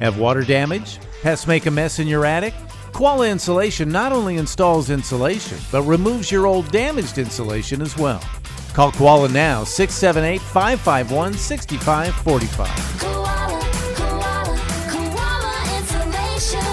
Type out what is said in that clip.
Have water damage? Pests make a mess in your attic? Koala Insulation not only installs insulation, but removes your old damaged insulation as well. Call Koala now, 678 551 6545. Koala, Koala, Koala Insulation.